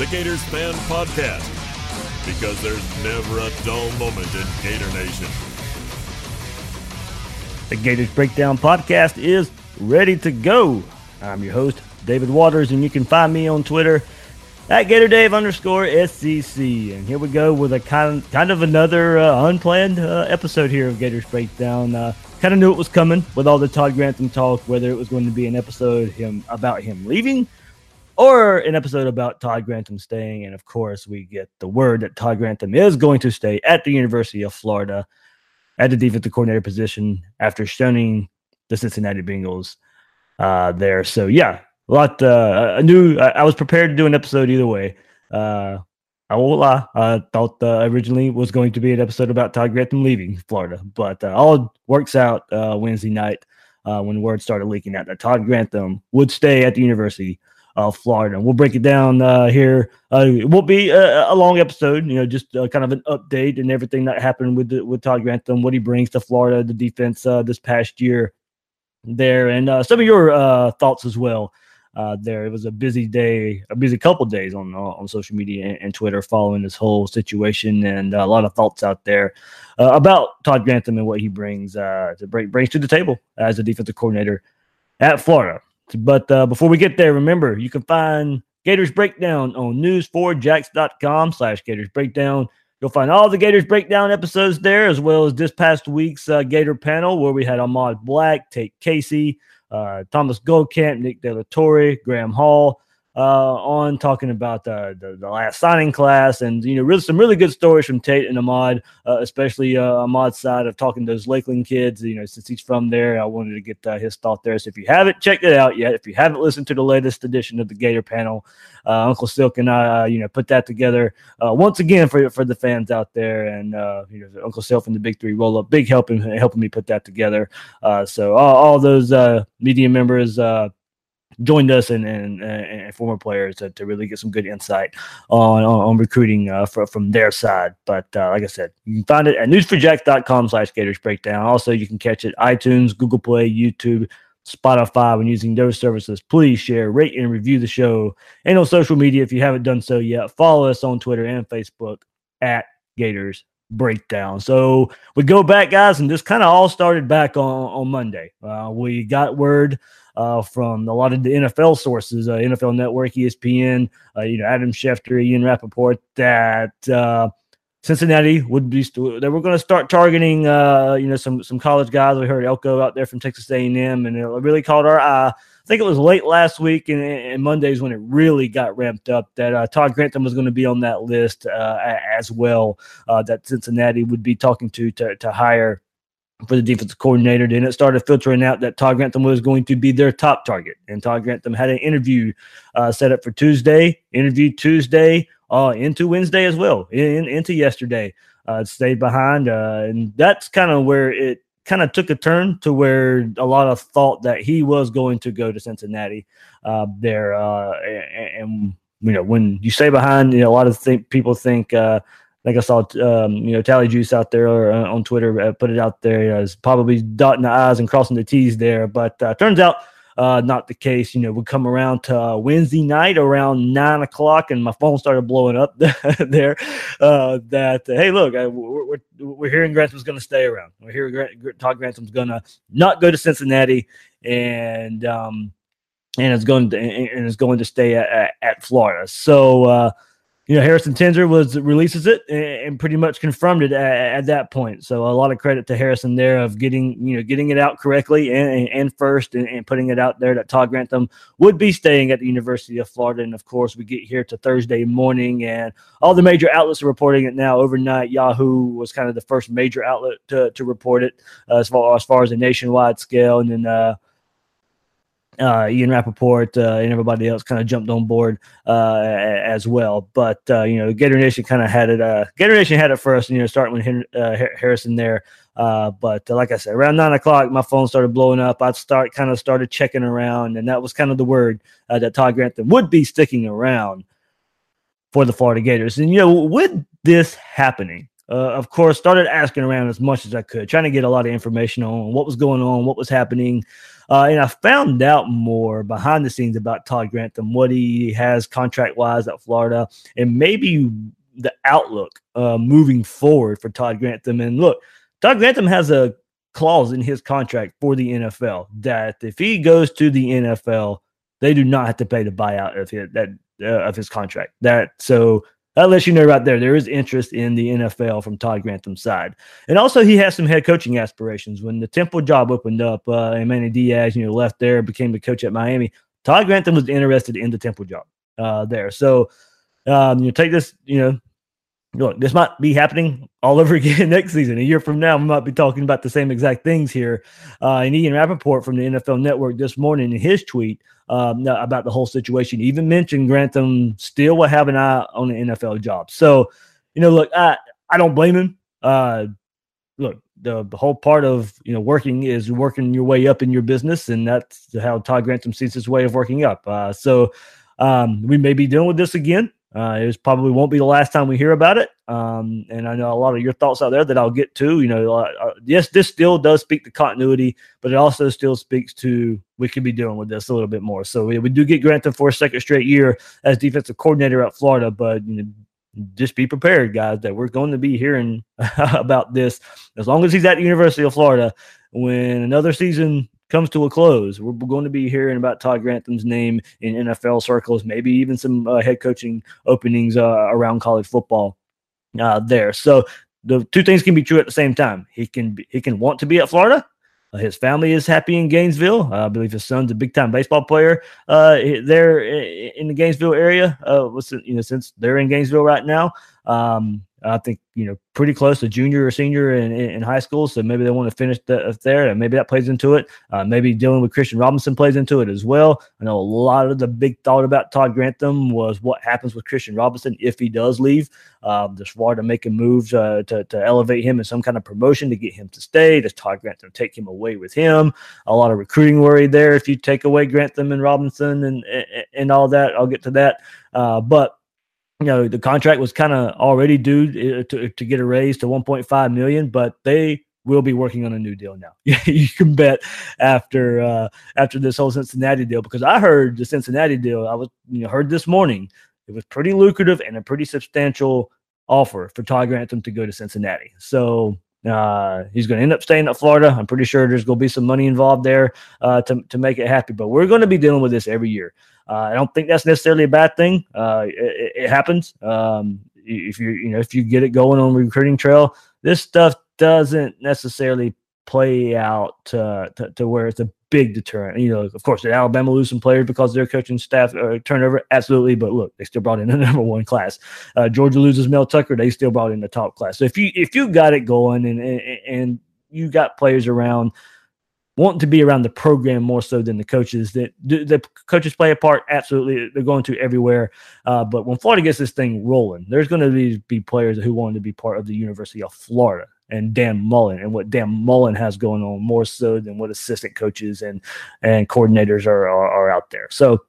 The Gators Fan Podcast. Because there's never a dull moment in Gator Nation. The Gators Breakdown podcast is ready to go. I'm your host, David Waters, and you can find me on Twitter at GatorDave underscore SCC. And here we go with a kind of, kind of another uh, unplanned uh, episode here of Gators Breakdown. Uh, kind of knew it was coming with all the Todd Grantham talk, whether it was going to be an episode him about him leaving or an episode about Todd Grantham staying. And of course, we get the word that Todd Grantham is going to stay at the University of Florida at the defensive coordinator position after shunning the Cincinnati Bengals uh, there. So yeah, a lot. Uh, I knew I, was prepared to do an episode either way. Uh, I won't lie. I thought uh, originally was going to be an episode about Todd Grantham leaving Florida, but uh, all works out uh, Wednesday night uh, when word started leaking out that Todd Grantham would stay at the University of Florida. We'll break it down uh, here. Uh, it won't be a, a long episode, you know, just uh, kind of an update and everything that happened with the, with Todd Grantham, what he brings to Florida, the defense uh, this past year there, and uh, some of your uh, thoughts as well. Uh, there, it was a busy day, a busy couple days on on social media and, and Twitter following this whole situation, and uh, a lot of thoughts out there uh, about Todd Grantham and what he brings uh, to bring brings to the table as a defensive coordinator at Florida. But uh, before we get there, remember you can find Gators Breakdown on news4jax.com slash Gators Breakdown. You'll find all the Gators Breakdown episodes there, as well as this past week's uh, Gator panel, where we had Ahmad Black, Tate Casey, uh, Thomas Goldkamp, Nick De La Torre, Graham Hall uh, on talking about the, the, the last signing class, and you know, really some really good stories from Tate and Ahmad, uh, especially uh, Ahmad's side of talking to those Lakeland kids. You know, since he's from there, I wanted to get uh, his thought there. So if you haven't checked it out yet, if you haven't listened to the latest edition of the Gator panel, uh, Uncle Silk and I, uh, you know, put that together uh, once again for for the fans out there, and you know, Uncle Silk and the Big Three roll up, big help in helping me put that together. So all, all those media members. Joined us and, and, and former players to, to really get some good insight on, on, on recruiting uh, for, from their side. But uh, like I said, you can find it at news4jax.com slash Gators Breakdown. Also, you can catch it iTunes, Google Play, YouTube, Spotify when using those services. Please share, rate, and review the show. And on social media, if you haven't done so yet, follow us on Twitter and Facebook at Gators Breakdown. So we go back, guys, and this kind of all started back on, on Monday. Uh, we got word uh, from a lot of the NFL sources, uh, NFL Network, ESPN, uh, you know, Adam Schefter, Ian Rapoport, that uh, Cincinnati would be st- they were going to start targeting, uh, you know, some some college guys. We heard Elko out there from Texas A&M, and it really caught our eye. I think it was late last week and, and Mondays when it really got ramped up that uh, Todd Grantham was going to be on that list as well. That Cincinnati would be talking to to, to hire for the defensive coordinator. Then it started filtering out that Todd Grantham was going to be their top target. And Todd Grantham had an interview uh, set up for Tuesday, interview Tuesday, uh, into Wednesday as well, in, into yesterday. Uh, stayed behind. Uh, and that's kind of where it kind of took a turn to where a lot of thought that he was going to go to Cincinnati uh, there. Uh, and, and, you know, when you stay behind, you know, a lot of people think, like I saw, um, you know, Tally Juice out there uh, on Twitter uh, put it out there as probably dotting the I's and crossing the T's there. But uh, turns out uh, not the case. You know, we come around to uh, Wednesday night around nine o'clock, and my phone started blowing up there. Uh, that hey, look, I, we're, we're, we're hearing Grantham's going to stay around. We're hearing Grant, Todd Grantham's going to not go to Cincinnati, and um, and it's going to and it's going to stay at, at Florida. So you know, Harrison Tenzer was releases it and, pretty much confirmed it at, at, that point. So a lot of credit to Harrison there of getting you know getting it out correctly and, and first and, and, putting it out there that Todd Grantham would be staying at the University of Florida. And of course, we get here to Thursday morning, and all the major outlets are reporting it now. Overnight, Yahoo was kind of the first major outlet to, to report it uh, as far as far as a nationwide scale, and then. Uh, uh, Ian Rapoport uh, and everybody else kind of jumped on board uh, as well. But uh, you know, Gator Nation kind of had it. Uh, Gator Nation had it first, you know, starting with uh, Harrison there. but like I said, around nine o'clock, my phone started blowing up. I start kind of started checking around, and that was kind of the word that Todd Grantham would be sticking around for the Florida Gators. And you know, with this happening, uh, of course, started asking around as much as I could, trying to get a lot of information on what was going on, what was happening. Uh, and I found out more behind the scenes about Todd Grantham, what he has contract wise at Florida, and maybe the outlook uh, moving forward for Todd Grantham. And look, Todd Grantham has a clause in his contract for the NFL that if he goes to the NFL, they do not have to pay the buyout of his that uh, of his contract. That so that lets you know right there there is interest in the NFL from Todd Grantham's side, and also he has some head coaching aspirations. When the Temple job opened up, uh, and Manny Diaz, you know, left there, became the coach at Miami. Todd Grantham was interested in the Temple job uh, there. So um, you take this, you know, look, this might be happening all over again next season. A year from now, we might be talking about the same exact things here. Uh, and Ian Rapoport from the NFL Network this morning in his tweet um, about the whole situation even mentioned Grantham still will have an eye on the NFL job. So, you know, look, I, I don't blame him. Uh, look, the, the whole part of you know working is working your way up in your business, and that's how Todd Grantham sees his way of working up. Uh, so um, we may be dealing with this again. Uh, it probably won't be the last time we hear about it. Um, and I know a lot of your thoughts out there that I'll get to. You know, uh, uh, yes, this still does speak to continuity, but it also still speaks to we could be dealing with this a little bit more. So we, we do get Grantham for a second straight year as defensive coordinator at Florida, but you know, just be prepared, guys, that we're going to be hearing about this as long as he's at the University of Florida. When another season comes to a close, we're going to be hearing about Todd Grantham's name in NFL circles, maybe even some uh, head coaching openings uh, around college football uh, there. So the two things can be true at the same time. He can be, he can want to be at Florida. Uh, his family is happy in Gainesville. Uh, I believe his son's a big time baseball player uh, there in the Gainesville area. Uh, you know, since they're in Gainesville right now, um, I think you know pretty close to junior or senior in, in high school, so maybe they want to finish the, there, and maybe that plays into it. Uh, maybe dealing with Christian Robinson plays into it as well. I know a lot of the big thought about Todd Grantham was what happens with Christian Robinson if he does leave. Um, does Florida making moves uh, to to elevate him in some kind of promotion to get him to stay? Does Todd Grantham take him away with him? A lot of recruiting worry there if you take away Grantham and Robinson and and, and all that. I'll get to that, uh, but you know the contract was kind of already due uh, to, to get a raise to 1.5 million but they will be working on a new deal now you can bet after uh after this whole cincinnati deal because i heard the cincinnati deal i was you know heard this morning it was pretty lucrative and a pretty substantial offer for todd grantham to go to cincinnati so uh, he's going to end up staying at Florida. I'm pretty sure there's going to be some money involved there uh, to, to make it happy. But we're going to be dealing with this every year. Uh, I don't think that's necessarily a bad thing. Uh, it, it, happens. Um, if you you know if you get it going on recruiting trail, this stuff doesn't necessarily play out to, to, to where it's a big deterrent. You know, of course, did Alabama lose some players because their coaching staff uh, turnover? Absolutely, but look, they still brought in the number one class. Uh, Georgia loses Mel Tucker, they still brought in the top class. So if you if you got it going and and, and you got players around wanting to be around the program more so than the coaches. That the coaches play a part. Absolutely, they're going to everywhere. Uh, but when Florida gets this thing rolling, there's going to be, be players who want to be part of the University of Florida and Dan Mullen and what Dan Mullen has going on more so than what assistant coaches and and coordinators are are, are out there. So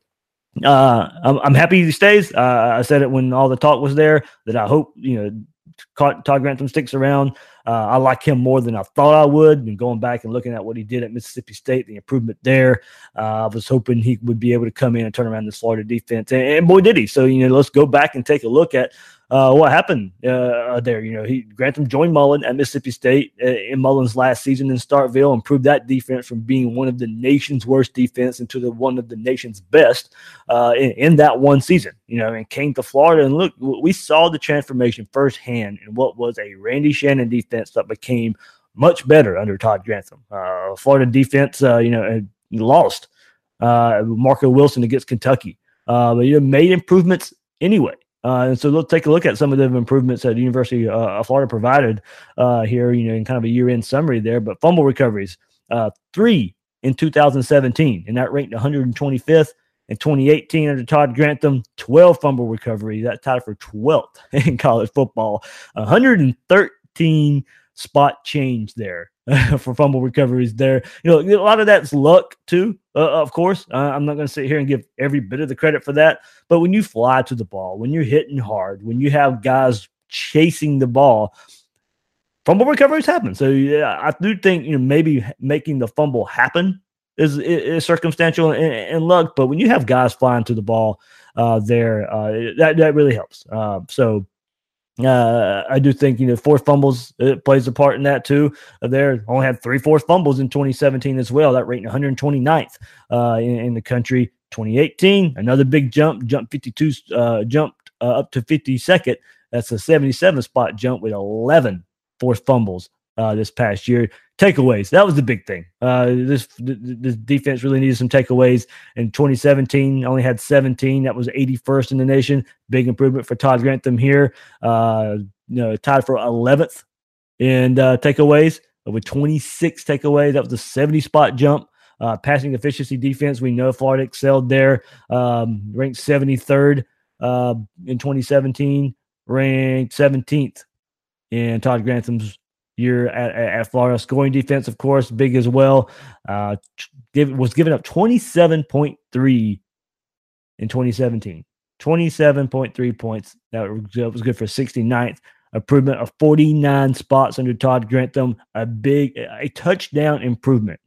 uh, I'm, I'm happy he stays. Uh, I said it when all the talk was there that I hope you know Todd Grantham sticks around. Uh, I like him more than I thought I would. And going back and looking at what he did at Mississippi State, the improvement there, uh, I was hoping he would be able to come in and turn around the Florida defense. And, and boy, did he. So, you know, let's go back and take a look at uh, what happened uh, there. You know, he Grantham joined Mullen at Mississippi State uh, in Mullen's last season in Starkville, improved that defense from being one of the nation's worst defense into the one of the nation's best uh, in, in, that one season. You know, and came to Florida and look, we saw the transformation firsthand in what was a Randy Shannon defense that became much better under Todd Grantham. Uh, Florida defense, uh, you know, lost Marco Wilson against Kentucky, but you know, made improvements anyway. Uh, and so let's take a look at some of the improvements that the University uh, of Florida provided uh, here, you know, in kind of a year-end summary there. But fumble recoveries, uh, three in 2017, and that ranked 125th. In 2018, under Todd Grantham, 12 fumble recoveries. That tied for 12th in college football. 113 spot change there for fumble recoveries there. You know, a lot of that's luck too, uh, of course. Uh, I'm not going to sit here and give every bit of the credit for that. But when you fly to the ball, when you're hitting hard, when you have guys chasing the ball, fumble recoveries happen. So yeah, I do think you know maybe making the fumble happen is, is circumstantial and, and, luck. But when you have guys flying to the ball uh, there, uh, that that really helps. Uh, so uh, I do think you know forced fumbles it plays a part in that too. Uh, there only had three fumbles in 2017 as well. That rating 129th uh, in, in, the country. 2018 another big jump, jump 52, uh, jumped uh, up to 52nd. That's a 77 spot jump with 11 forced fumbles uh, this past year. Takeaways. That was the big thing. Uh, this this defense really needed some takeaways. In 2017, only had 17. That was 81st in the nation. Big improvement for Todd Grantham here. Uh, you know, tied for 11th in uh, takeaways with 26 takeaways. That was a 70 spot jump. Uh, passing efficiency defense, we know Florida excelled there. Um, ranked 73rd uh, in 2017, ranked 17th in Todd Grantham's year at, at Florida. Scoring defense, of course, big as well. Uh, was given up 27.3 in 2017. 27.3 points. That was good for 69th. Improvement of 49 spots under Todd Grantham. A big, a touchdown improvement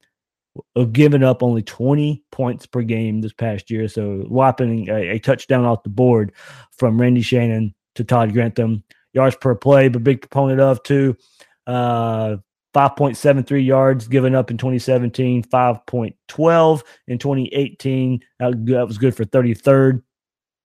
of giving up only 20 points per game this past year. So whopping a, a touchdown off the board from Randy Shannon to Todd Grantham. Yards per play, but big proponent of too. Uh, 5.73 yards given up in 2017, 5.12 in 2018. That was good for 33rd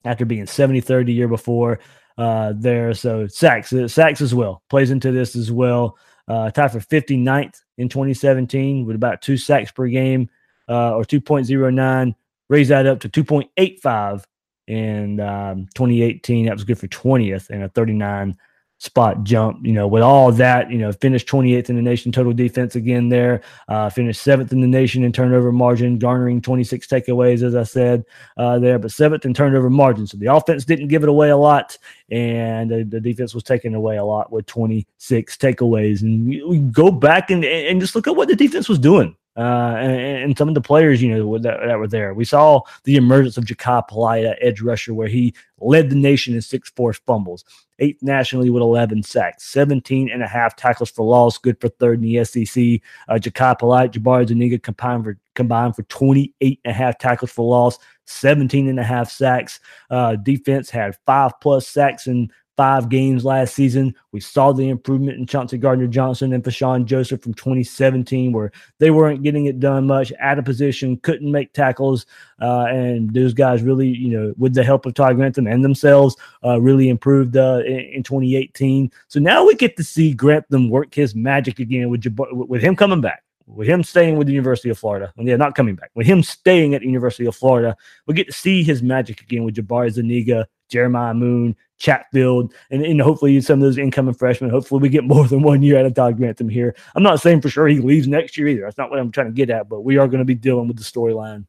after being 73rd the year before uh, there. So sacks, uh, sacks as well plays into this as well. Uh, tied for 59th in 2017 with about two sacks per game uh, or 2.09. Raised that up to 2.85 in um, 2018. That was good for 20th and a 39 spot jump. You know, with all that, you know, finished 28th in the nation total defense again there. Uh, finished seventh in the nation in turnover margin, garnering 26 takeaways, as I said uh, there, but seventh in turnover margin. So the offense didn't give it away a lot, and the, the defense was taking away a lot with 26 takeaways. And we, go back and, and just look at what the defense was doing. Uh, and, and, some of the players, you know, that, that, were there. We saw the emergence of Jachai Polite edge rusher, where he led the nation in six forced fumbles, eighth nationally with 11 sacks, 17 and a half tackles for loss, good for third in the SEC. Uh, Jachai Polite, Jabari Zuniga combined for, combined for 28 and a half tackles for loss, 17 and a half sacks. Uh, defense had five plus sacks and five games last season. We saw the improvement in Chauncey Gardner Johnson and Vosean Joseph from 2017, where they weren't getting it done much, out of position, couldn't make tackles. Uh, and those guys really, you know, with the help of Todd Grantham and themselves, uh, really improved uh, in, in, 2018. So now we get to see Grantham work his magic again with, with him coming back with him staying with the University of Florida, and yeah, not coming back, with him staying at the University of Florida, we get to see his magic again with Jabari Zuniga, Jeremiah Moon, Chatfield, and, and hopefully some of those incoming freshmen. Hopefully, we get more than one year out of Todd Grantham here. I'm not saying for sure he leaves next year either. That's not what I'm trying to get at, but we are going to be dealing with the storyline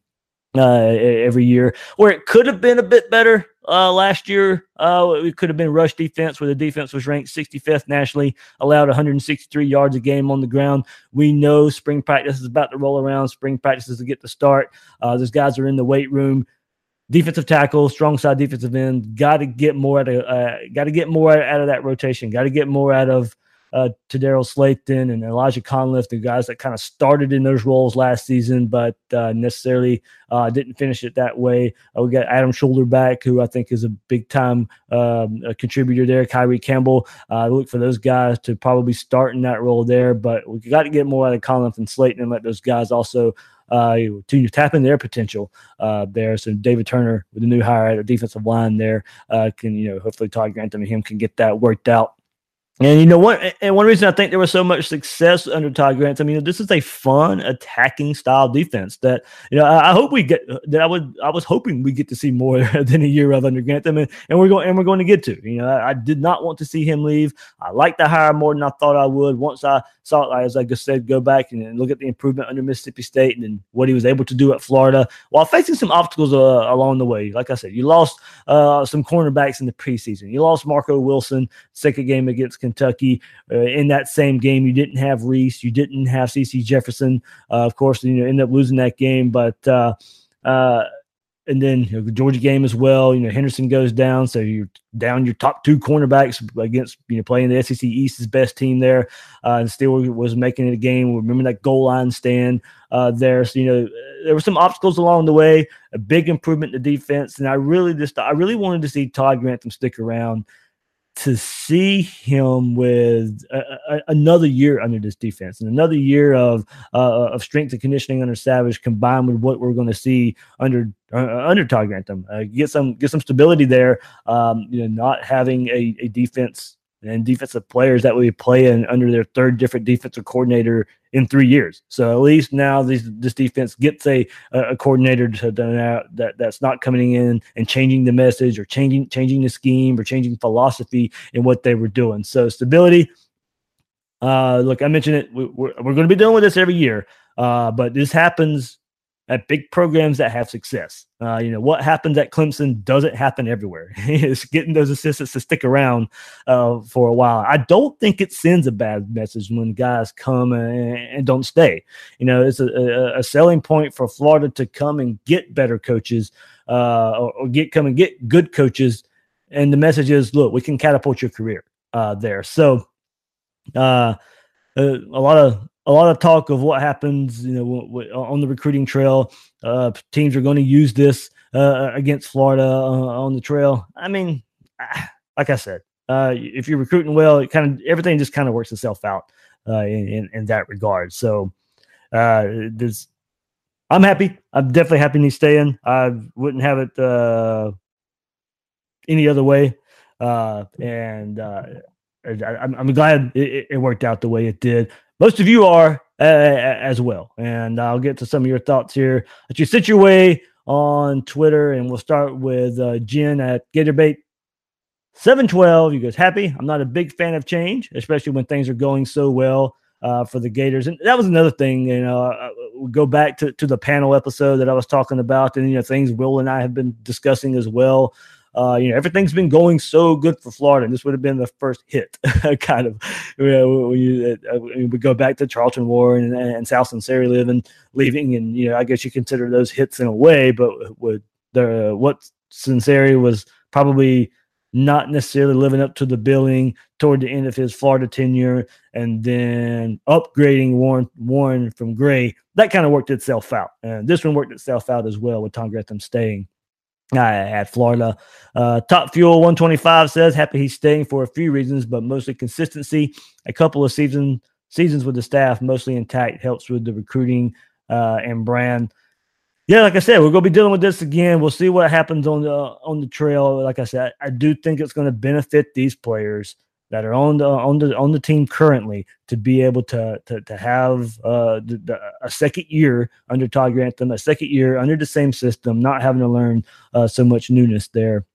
uh, every year where it could have been a bit better uh, last year. Uh, it could have been rush defense where the defense was ranked 65th nationally, allowed 163 yards a game on the ground. We know spring practice is about to roll around. Spring practices to get to start. Uh, those guys are in the weight room defensive tackle, strong side defensive end. Got to get more out of uh, got to get more out of that rotation. Got to get more out of uh, Tedarrell Slaton and Elijah Conliffe, the guys that kind of started in those roles last season, but uh, necessarily uh, didn't finish it that way. Uh, we got Adam Shuler back, who I think is a big time um, contributor there. Kyree Campbell. Uh, look for those guys to probably start in that role there, but we got to get more out of Conliffe and Slaton and let those guys also uh, to tap in their potential uh, there. So David Turner with the new hire at defensive line there uh, can, you know, hopefully Todd Grantham and him can get that worked out. And you know what? And one reason I think there was so much success under Todd Grant, I mean, this is a fun attacking style defense that you know I, I hope we get. That I would I was hoping we get to see more than a year of under Grantham, and, and we're going and we're going to get to. You know, I, I, did not want to see him leave. I like the hire more than I thought I would. Once I saw, it, as I just said, go back and, and look at the improvement under Mississippi State and what he was able to do at Florida while facing some obstacles uh, along the way. Like I said, you lost uh, some cornerbacks in the preseason. You lost Marco Wilson second game against. Uh, in that same game, you didn't have Reese, you didn't have CC Jefferson. Uh, of course, you know, up losing that game, but uh, uh, and then you know, the Georgia game as well. You know, Henderson goes down, so you're down your top two cornerbacks against you know playing the SEC East's best team there, uh, and still was making it a game. Remember that goal line stand uh, there. So you know there were some obstacles along the way. A big improvement in the defense, and I really just I really wanted to see Todd Grantham stick around to see him with a, a, another year under this defense and another year of uh, of strength and conditioning under Savage combined with what we're going to see under uh, under Todd Grantham, uh, get some get some stability there. Um, you know, not having a, a defense and defensive players that will be playing under their third different defensive coordinator in three years. So at least now this this defense gets a a coordinator to, that that's not coming in and changing the message or changing changing the scheme or changing philosophy in what they were doing. So stability. Uh, look, I mentioned it. We, we're, we're going to be dealing with this every year, uh, but this happens at big programs that have success. Uh, you know, what happens at Clemson doesn't happen everywhere. it's getting those assistants to stick around uh, for a while. I don't think it sends a bad message when guys come and, and don't stay. You know, it's a, a, a, selling point for Florida to come and get better coaches uh, or, or, get come and get good coaches. And the message is, look, we can catapult your career uh, there. So, uh, uh, a lot of a lot of talk of what happens, you know, w- w- on the recruiting trail. Uh, teams are going to use this uh, against Florida uh, on the trail. I mean, like I said, uh, if you're recruiting well, it kind of everything just kind of works itself out uh, in, in, in that regard. So uh, there's, I'm happy. I'm definitely happy he's staying. I wouldn't have it any other way. and I, am glad it, it, worked out the way it did. Most of you are uh, as well. And I'll get to some of your thoughts here that you sit your way on Twitter. And we'll start with uh, Jen at Gatorbait. 712, you guys happy? I'm not a big fan of change, especially when things are going so well uh, for the Gators. And that was another thing, you know, uh, go back to, to the panel episode that I was talking about, and, you know, things Will and I have been discussing as well uh, you know, everything's been going so good for Florida, and this would have been the first hit, kind of. You know, you uh, we go back to Charlton Warren and, and Sal Sunseri living, leaving, and you know, I guess you consider those hits in a way, but with the what Sunseri was probably not necessarily living up to the billing toward the end of his Florida tenure, and then upgrading Warren Warren from Gray, that kind of worked itself out, and this one worked itself out as well with Tom Grantham staying at Florida. Uh, Top Fuel 125 says happy he's staying for a few reasons, but mostly consistency. A couple of season seasons with the staff, mostly intact, helps with the recruiting uh, and brand. Yeah, like I said, we're gonna be dealing with this again. We'll see what happens on the on the trail. Like I said, I, I do think it's going to benefit these players that are on the on the on the team currently to be able to to, to have uh, the, the, a second year under Todd Grantham, a second year under the same system, not having to learn uh, so much newness there.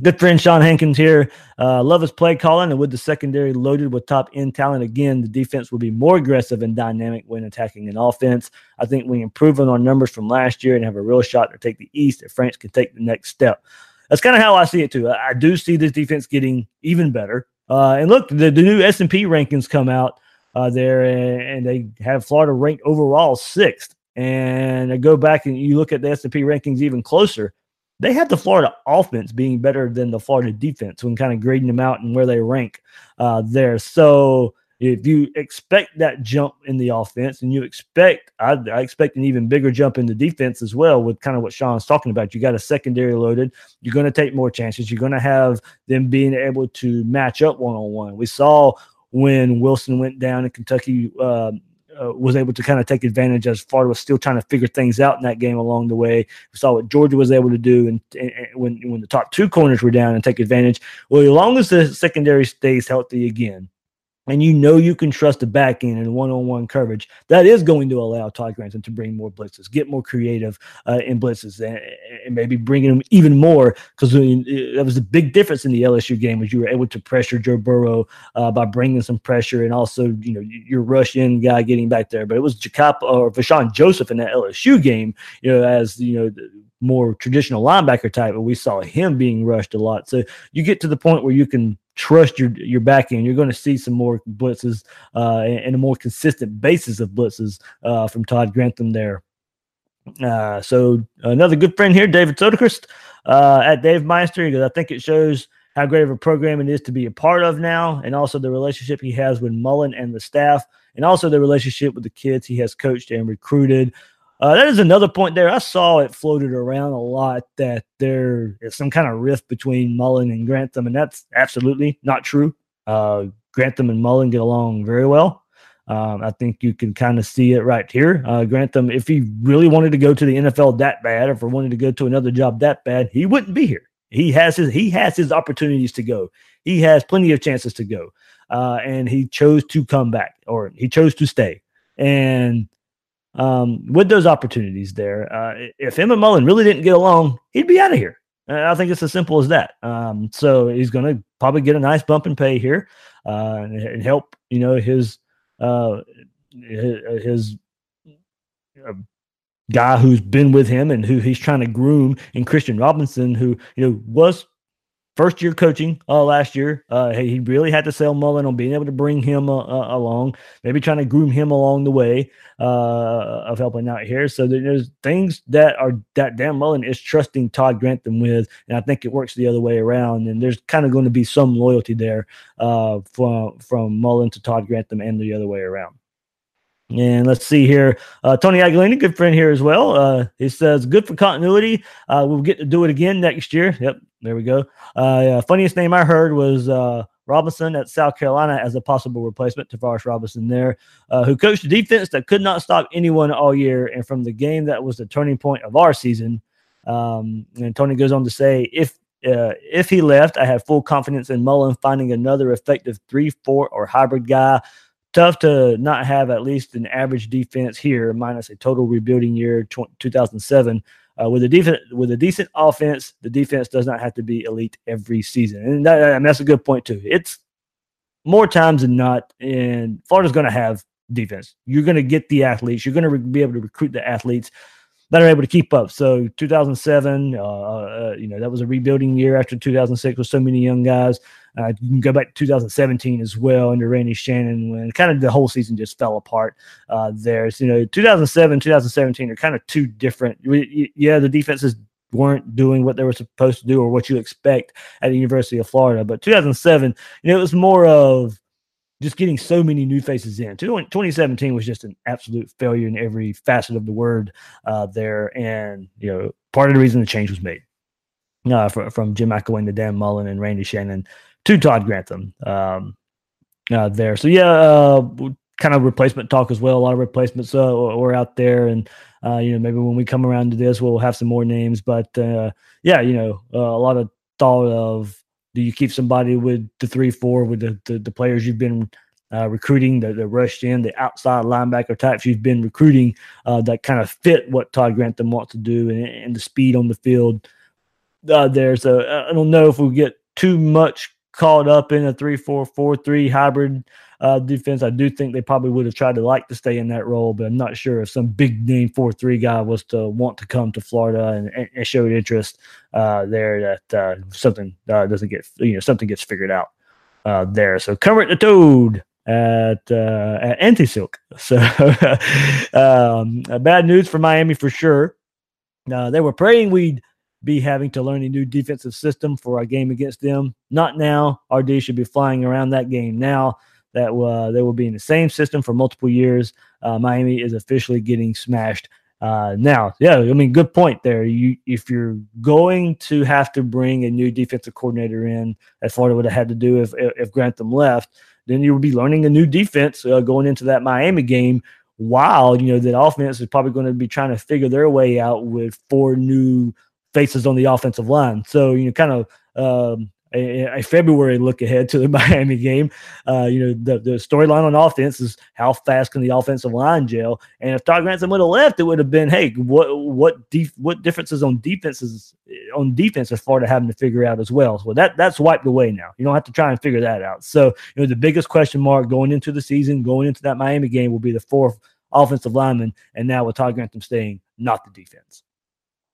Good friend Sean Hankins here. Uh, love his play calling, and with the secondary loaded with top end talent again, the defense will be more aggressive and dynamic when attacking an offense. I think we improve on our numbers from last year and have a real shot to take the East if Franks can take the next step. That's kind of how I see it too. I do see this defense getting even better. Uh, and look, the, the new S and P rankings come out uh, there, and, and, they have Florida ranked overall sixth. And I go back and you look at the S and P rankings even closer. they have the Florida offense being better than the Florida defense when kind of grading them out and where they rank uh, there. So if you expect that jump in the offense and you expect, I, I, expect an even bigger jump in the defense as well with kind of what Sean's talking about. You got a secondary loaded. You're going to take more chances. You're going to have them being able to match up one on one. We saw when Wilson went down in Kentucky. Uh, uh, was able to kind of take advantage as Florida was still trying to figure things out in that game along the way. We saw what Georgia was able to do, and, and, and when when the top two corners were down and take advantage. Well, as long as the secondary stays healthy again, and you know you can trust the back end and one-on-one coverage, that is going to allow Todd Grantham to bring more blitzes, get more creative uh, in blitzes, and, and, maybe bringing them even more because that was a big difference in the LSU game was you were able to pressure Joe Burrow uh, by bringing some pressure and also you know your rush in guy getting back there. But it was Jacob or Vosean Joseph in that LSU game, you know, as you know The, more traditional linebacker type, but we saw him being rushed a lot. So you get to the point where you can trust your your back end. You're going to see some more blitzes uh, and, a more consistent basis of blitzes uh, from Todd Grantham there. Uh, so another good friend here, David Soderquist uh, at Dave Meister, because I think it shows how great of a program it is to be a part of now, and also the relationship he has with Mullen and the staff, and also the relationship with the kids he has coached and recruited. Uh, that is another point there. I saw it floated around a lot that there is some kind of rift between Mullen and Grantham, and that's absolutely not true. Uh, Grantham and Mullen get along very well. Um, I think you can kind of see it right here. Uh, Grantham, if he really wanted to go to the NFL that bad, or if he wanted to go to another job that bad, he wouldn't be here. He has his he has his opportunities to go. He has plenty of chances to go, uh, and he chose to come back, or he chose to stay. And um, with those opportunities there. Uh, if Emma Mullen really didn't get along, he'd be out of here. I think it's as simple as that. Um, so he's going to probably get a nice bump in pay here uh, and, and, help, you know, his uh, his, his uh, guy who's been with him and who he's trying to groom and Christian Robinson, who you know was first year coaching uh, last year. Uh, he really had to sell Mullen on being able to bring him uh, uh along, maybe trying to groom him along the way uh, of helping out here. So there's things that are that Dan Mullen is trusting Todd Grantham with, and I think it works the other way around. And there's kind of going to be some loyalty there uh, from from Mullen to Todd Grantham and the other way around. And let's see here. Uh, Tony Aguilini, good friend here as well. Uh, he says, good for continuity. Uh, we'll get to do it again next year. Yep, there we go. Uh, funniest name I heard was uh, Robinson at South Carolina as a possible replacement to Forrest Robinson there, uh, who coached a defense that could not stop anyone all year. And from the game that was the turning point of our season. Um, and Tony goes on to say, if uh, if he left, I had full confidence in Mullen finding another effective three, four, or hybrid guy tough to not have at least an average defense here, minus a total rebuilding year 2007. Uh, with a defense, with a decent offense, the defense does not have to be elite every season, and, that, and that's a good point too. It's more times than not, and Florida's going to have defense. You're going to get the athletes. You're going to re- be able to recruit the athletes that are able to keep up. So 2007, uh, uh, you know, that was a rebuilding year after 2006 with so many young guys. Uh, you can go back to 2017 as well under Randy Shannon when kind of the whole season just fell apart uh, there. So, you know, 2007, 2017 are kind of two different. Yeah, the defenses weren't doing what they were supposed to do or what you expect at the University of Florida. But 2007, you know, it was more of just getting so many new faces in. 2017 was just an absolute failure in every facet of the word uh, there. And, you know, part of the reason the change was made uh, from, from Jim McElwain to Dan Mullen and Randy Shannon to Todd Grantham um, uh, there. So yeah, uh, kind of replacement talk as well. A lot of replacements uh, were out there, and uh, you know maybe when we come around to this, we'll have some more names. But uh, yeah, you know uh, a lot of thought of do you keep somebody with the three four with the the, the players you've been uh, recruiting, the, the rushed in, the outside linebacker types you've been recruiting uh, that kind of fit what Todd Grantham wants to do and, and the speed on the field uh, there. So I don't know if we get too much caught up in a 3 4 4 3 hybrid uh, defense. I do think they probably would have tried to like to stay in that role, but I'm not sure if some big name 4 3 guy was to want to come to Florida and, and showed interest uh, there that uh, something uh, doesn't get, you know, something gets figured out uh, there. So Kermit the Toad at uh, at Anti-Silk. So um, bad news for Miami for sure. Uh, they were praying we'd be having to learn a new defensive system for our game against them. Not now. RD should be flying around that game now. That uh, they will be in the same system for multiple years. Uh, Miami is officially getting smashed uh, now, yeah, I mean, good point there. You, if you're going to have to bring a new defensive coordinator in, as Florida would have had to do if if Grantham left, then you would be learning a new defense uh, going into that Miami game. While you know that offense is probably going to be trying to figure their way out with four new faces on the offensive line. So you know, kind of um, a, a, February look ahead to the Miami game. Uh, you know, the, the storyline on offense is how fast can the offensive line gel? And if Todd Grantham would have left, it would have been, hey, what what def- what differences on defenses on defense as far to having to figure out as well. So that that's wiped away now. You don't have to try and figure that out. So you know, the biggest question mark going into the season, going into that Miami game, will be the fourth offensive lineman, and now with Todd Grantham staying, not the defense.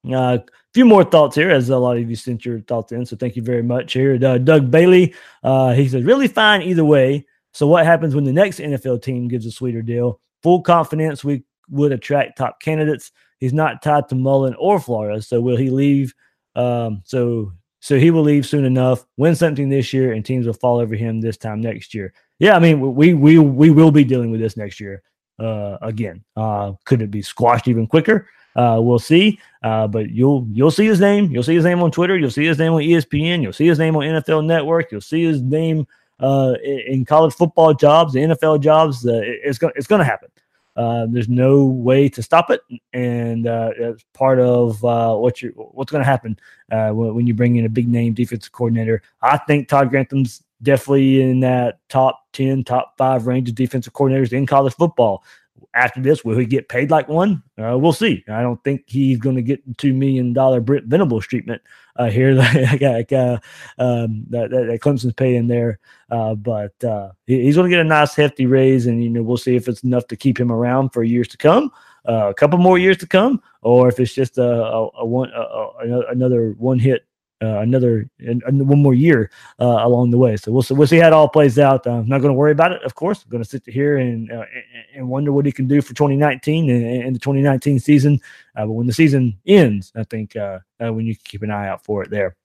A uh, few more thoughts here, as a lot of you sent your thoughts in. So thank you very much here. Uh, Doug Bailey, uh, he says, really fine either way. So what happens when the next NFL team gives a sweeter deal? Full confidence we would attract top candidates. He's not tied to Mullen or Florida. So will he leave? Um, so so he will leave soon enough, win something this year, and teams will fall over him this time next year. Yeah, I mean, we we we will be dealing with this next year uh, again. Uh, could it be squashed even quicker? Uh, we'll see. Uh, but you'll you'll see his name. You'll see his name on Twitter. You'll see his name on ESPN. You'll see his name on NFL Network. You'll see his name uh, in college football jobs, the NFL jobs. Uh, it's going it's going to happen. Uh, there's no way to stop it, and uh, it's part of uh, what you what's going to happen uh, when, when, you bring in a big name defensive coordinator. I think Todd Grantham's definitely in that top ten, top five range of defensive coordinators in college football after this, will he get paid like one? Uh, we'll see. I don't think he's going to get two million dollar Brent Venables treatment uh, here, like, uh, um, that, that, Clemson's paying there. Uh, but uh, he's going to get a nice hefty raise, and you know we'll see if it's enough to keep him around for years to come, uh, a couple more years to come, or if it's just a, a, a one a, another one hit uh, another one more year uh, along the way. So we'll see, we'll see how it all plays out. Uh, I'm not going to worry about it, of course. I'm going to sit here and uh, and wonder what he can do for 2019 and, and the 2019 season. Uh, but when the season ends, I think uh, when you keep an eye out for it there.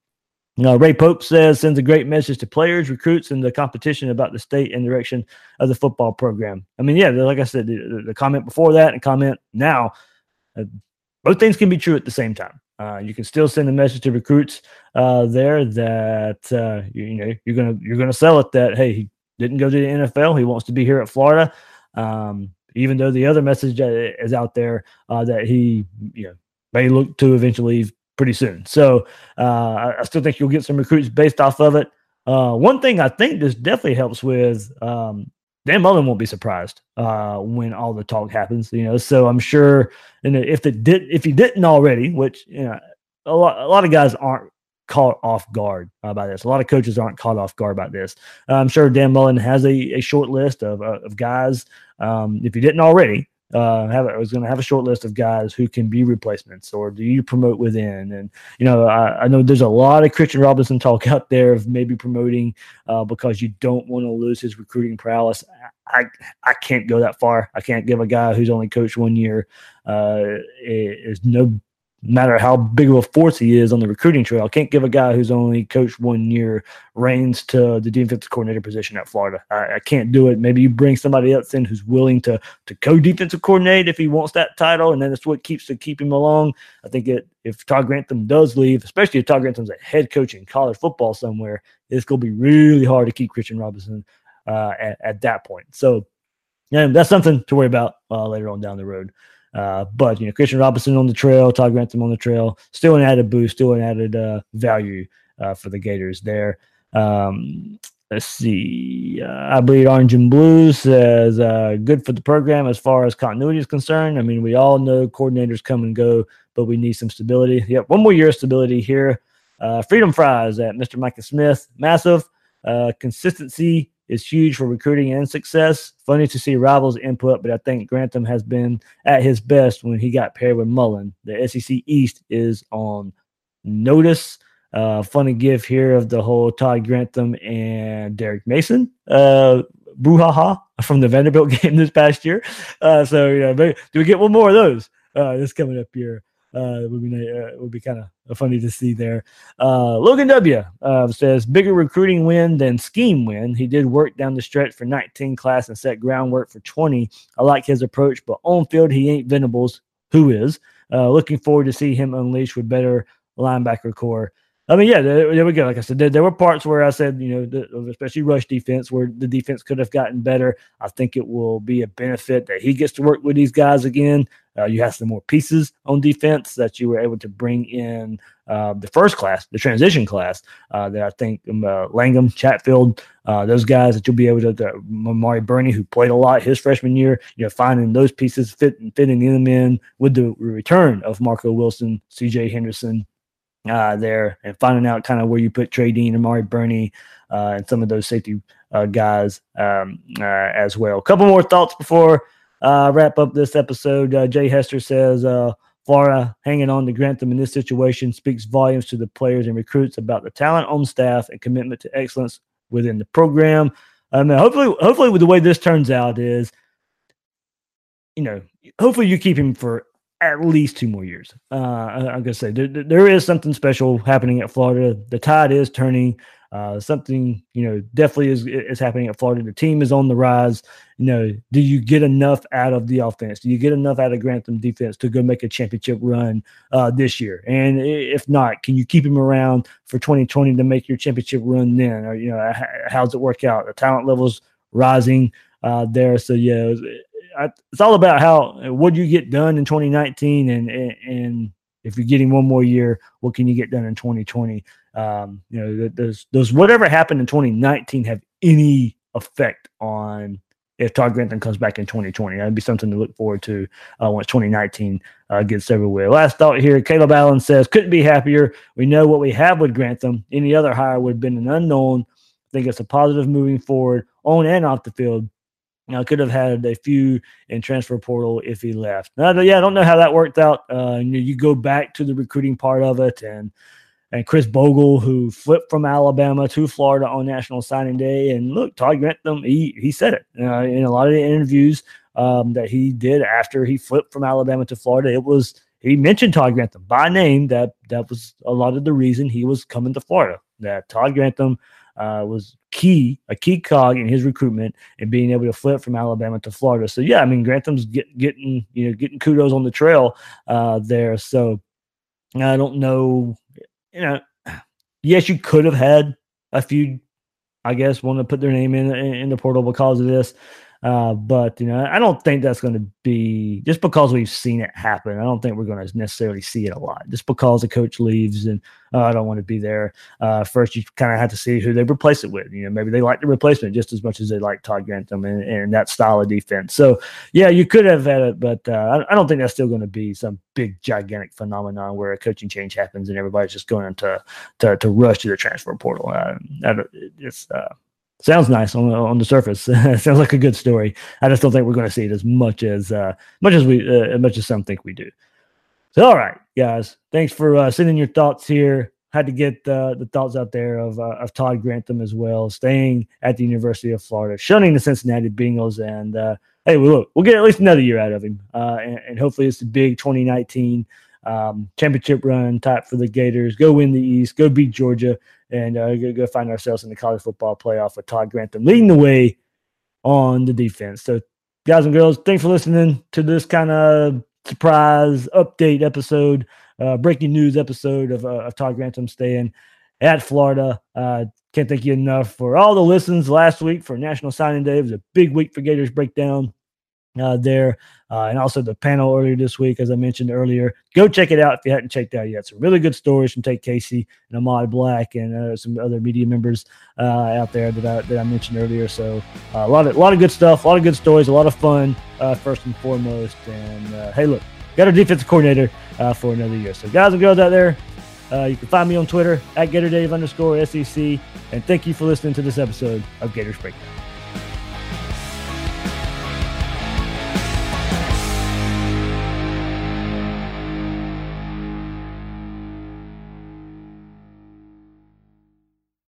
Ray Pope says sends a great message to players, recruits, and the competition about the state and direction of the football program. I mean, yeah, like I said, the, the comment before that and comment now, both things can be true at the same time. Uh, you can still send a message to recruits uh, there that uh, you, you, know you're gonna you're gonna sell it that hey he didn't go to the NFL he wants to be here at Florida. Um, even though the other message is out there uh, that he you know may look to eventually pretty soon. So uh, I, I, still think you'll get some recruits based off of it. Uh, one thing I think this definitely helps with um, Dan Mullen won't be surprised uh, when all the talk happens, you know. So I'm sure, and if it did, if he didn't already, which you know, a lot, a lot of guys aren't caught off guard uh, by this. A lot of coaches aren't caught off guard by this. I'm sure Dan Mullen has a, a short list of, uh, of guys. Um, if he didn't already, uh, have I was going to have a short list of guys who can be replacements, or do you promote within? And you know, I, I know there's a lot of Christian Robinson talk out there of maybe promoting uh, because you don't want to lose his recruiting prowess. I I can't go that far. I can't give a guy who's only coached one year uh, is no matter how big of a force he is on the recruiting trail. I can't give a guy who's only coached one year reins to the defensive coordinator position at Florida. I, I, can't do it. Maybe you bring somebody else in who's willing to to co-defensive coordinate if he wants that title, and then that's what keeps to keep him along. I think it if Todd Grantham does leave, especially if Todd Grantham's a head coach in college football somewhere, it's going to be really hard to keep Christian Robinson uh, at, at that point. So, yeah, that's something to worry about uh, later on down the road. Uh, but you know, Christian Robinson on the trail, Todd Grantham on the trail, still an added boost, still an added uh, value uh, for the Gators there. Um, let's see. Uh, I believe Orange and Blue says uh, good for the program as far as continuity is concerned. I mean, we all know coordinators come and go, but we need some stability. Yep, one more year of stability here. Freedom Fries at Mr. Micah Smith, massive consistency is huge for recruiting and success. Funny to see rivals input, but I think Grantham has been at his best when he got paired with Mullen. The SEC East is on notice. Uh, funny give here of the whole Todd Grantham and Derek Mason uh, brouhaha from the Vanderbilt game this past year. Uh, so, you know, do we get one more of those uh, this coming up here? Uh, it would be uh, it would be kind of funny to see there. Uh, Logan W uh, says bigger recruiting win than scheme win. He did work down the stretch for 19 class and set groundwork for 20. I like his approach, but on field he ain't Venables. Who is? Uh, looking forward to see him unleash with better linebacker core. I mean, yeah, there, there we go. Like I said, there, there, were parts where I said, you know, the, especially rush defense, where the defense could have gotten better. I think it will be a benefit that he gets to work with these guys again. Uh, you have some more pieces on defense that you were able to bring in uh, the first class, the transition class. Uh, that I think um, uh, Langham, Chatfield, uh, those guys that you'll be able to. to Amari Burney, who played a lot his freshman year, you know, finding those pieces fit fitting them in with the return of Marco Wilson, C.J. Henderson uh, there and finding out kind of where you put Trey Dean, and Amari Burney, uh, and some of those safety uh, guys um, uh, as well. A couple more thoughts before I wrap up this episode. Uh, Jay Hester says uh, Florida hanging on to Grantham in this situation speaks volumes to the players and recruits about the talent on staff and commitment to excellence within the program. Um, hopefully, hopefully, with the way this turns out is, you know, hopefully you keep him for at least two more years. Uh, I, am gonna say there, there is something special happening at Florida. The tide is turning. Uh, something you know definitely is is happening at Florida. The team is on the rise. You know, do you get enough out of the offense? Do you get enough out of Grantham defense to go make a championship run uh, this year? And if not, can you keep him around for 2020 to make your championship run then? Or you know, how, does it work out? The talent levels rising uh, there. So yeah, I, it's all about how what you get done in 2019 and, and, and if you're getting one more year, what can you get done in 2020? Um, you know, does does whatever happened in 2019 have any effect on if Todd Grantham comes back in 2020? That'd be something to look forward to uh, once 2019 uh, gets everywhere. Last thought here: Caleb Allen says, "Couldn't be happier. We know what we have with Grantham. Any other hire would have been an unknown. I think it's a positive moving forward on and off the field." Now, could have had a few in transfer portal if he left. Now, yeah, I don't know how that worked out. Uh, you, you go back to the recruiting part of it, and and Khris Bogle, who flipped from Alabama to Florida on National Signing Day, and look, Todd Grantham, he he said it uh, in a lot of the interviews um, that he did after he flipped from Alabama to Florida. It was he mentioned Todd Grantham by name. That that was a lot of the reason he was coming to Florida. That Todd Grantham uh, was key, a key cog in his recruitment and being able to flip from Alabama to Florida. So yeah, I mean Grantham's get, getting you know getting kudos on the trail uh, there. So I don't know, you know, yes, you could have had a few, I guess, want to put their name in in the portal because of this. Uh, but you know, I don't think that's going to be just because we've seen it happen. I don't think we're going to necessarily see it a lot. Just because the coach leaves and oh, I don't want to be there. Uh, first, you kind of have to see who they replace it with. You know, maybe they like the replacement just as much as they like Todd Grantham and, and that style of defense. So yeah, you could have had it, but uh, I, don't think that's still going to be some big gigantic phenomenon where a coaching change happens and everybody's just going to to, to rush to the transfer portal. Uh, it's uh, sounds nice on on the surface. sounds like a good story. I just don't think we're going to see it as much as uh, much as we uh, as much as some think we do. So, all right, guys, thanks for uh, sending your thoughts here. Had to get uh, the thoughts out there of uh, of Todd Grantham as well, staying at the University of Florida, shunning the Cincinnati Bengals, and uh, hey, well, we'll get at least another year out of him, uh, and, and hopefully it's a big 2019 um, championship run type for the Gators. Go win the East, go beat Georgia, and uh, go, go find ourselves in the college football playoff with Todd Grantham leading the way on the defense. So, guys and girls, thanks for listening to this kind of surprise update episode, uh, breaking news episode of, uh, of Todd Grantham staying at Florida. Uh, can't thank you enough for all the listens last week for National Signing Day. It was a big week for Gators Breakdown uh, there, uh, and also the panel earlier this week, as I mentioned earlier. Go check it out if you hadn't checked out yet. Some really good stories from Tate Casey and Ahmad Black and uh, some other media members uh, out there that I, that I mentioned earlier. So uh, a lot of a lot of good stuff, a lot of good stories, a lot of fun uh, first and foremost. And hey, look, got our defensive coordinator for another year. So guys and girls out there. you can find me on Twitter at GatorDave underscore SEC. And thank you for listening to this episode of Gators Breakdown.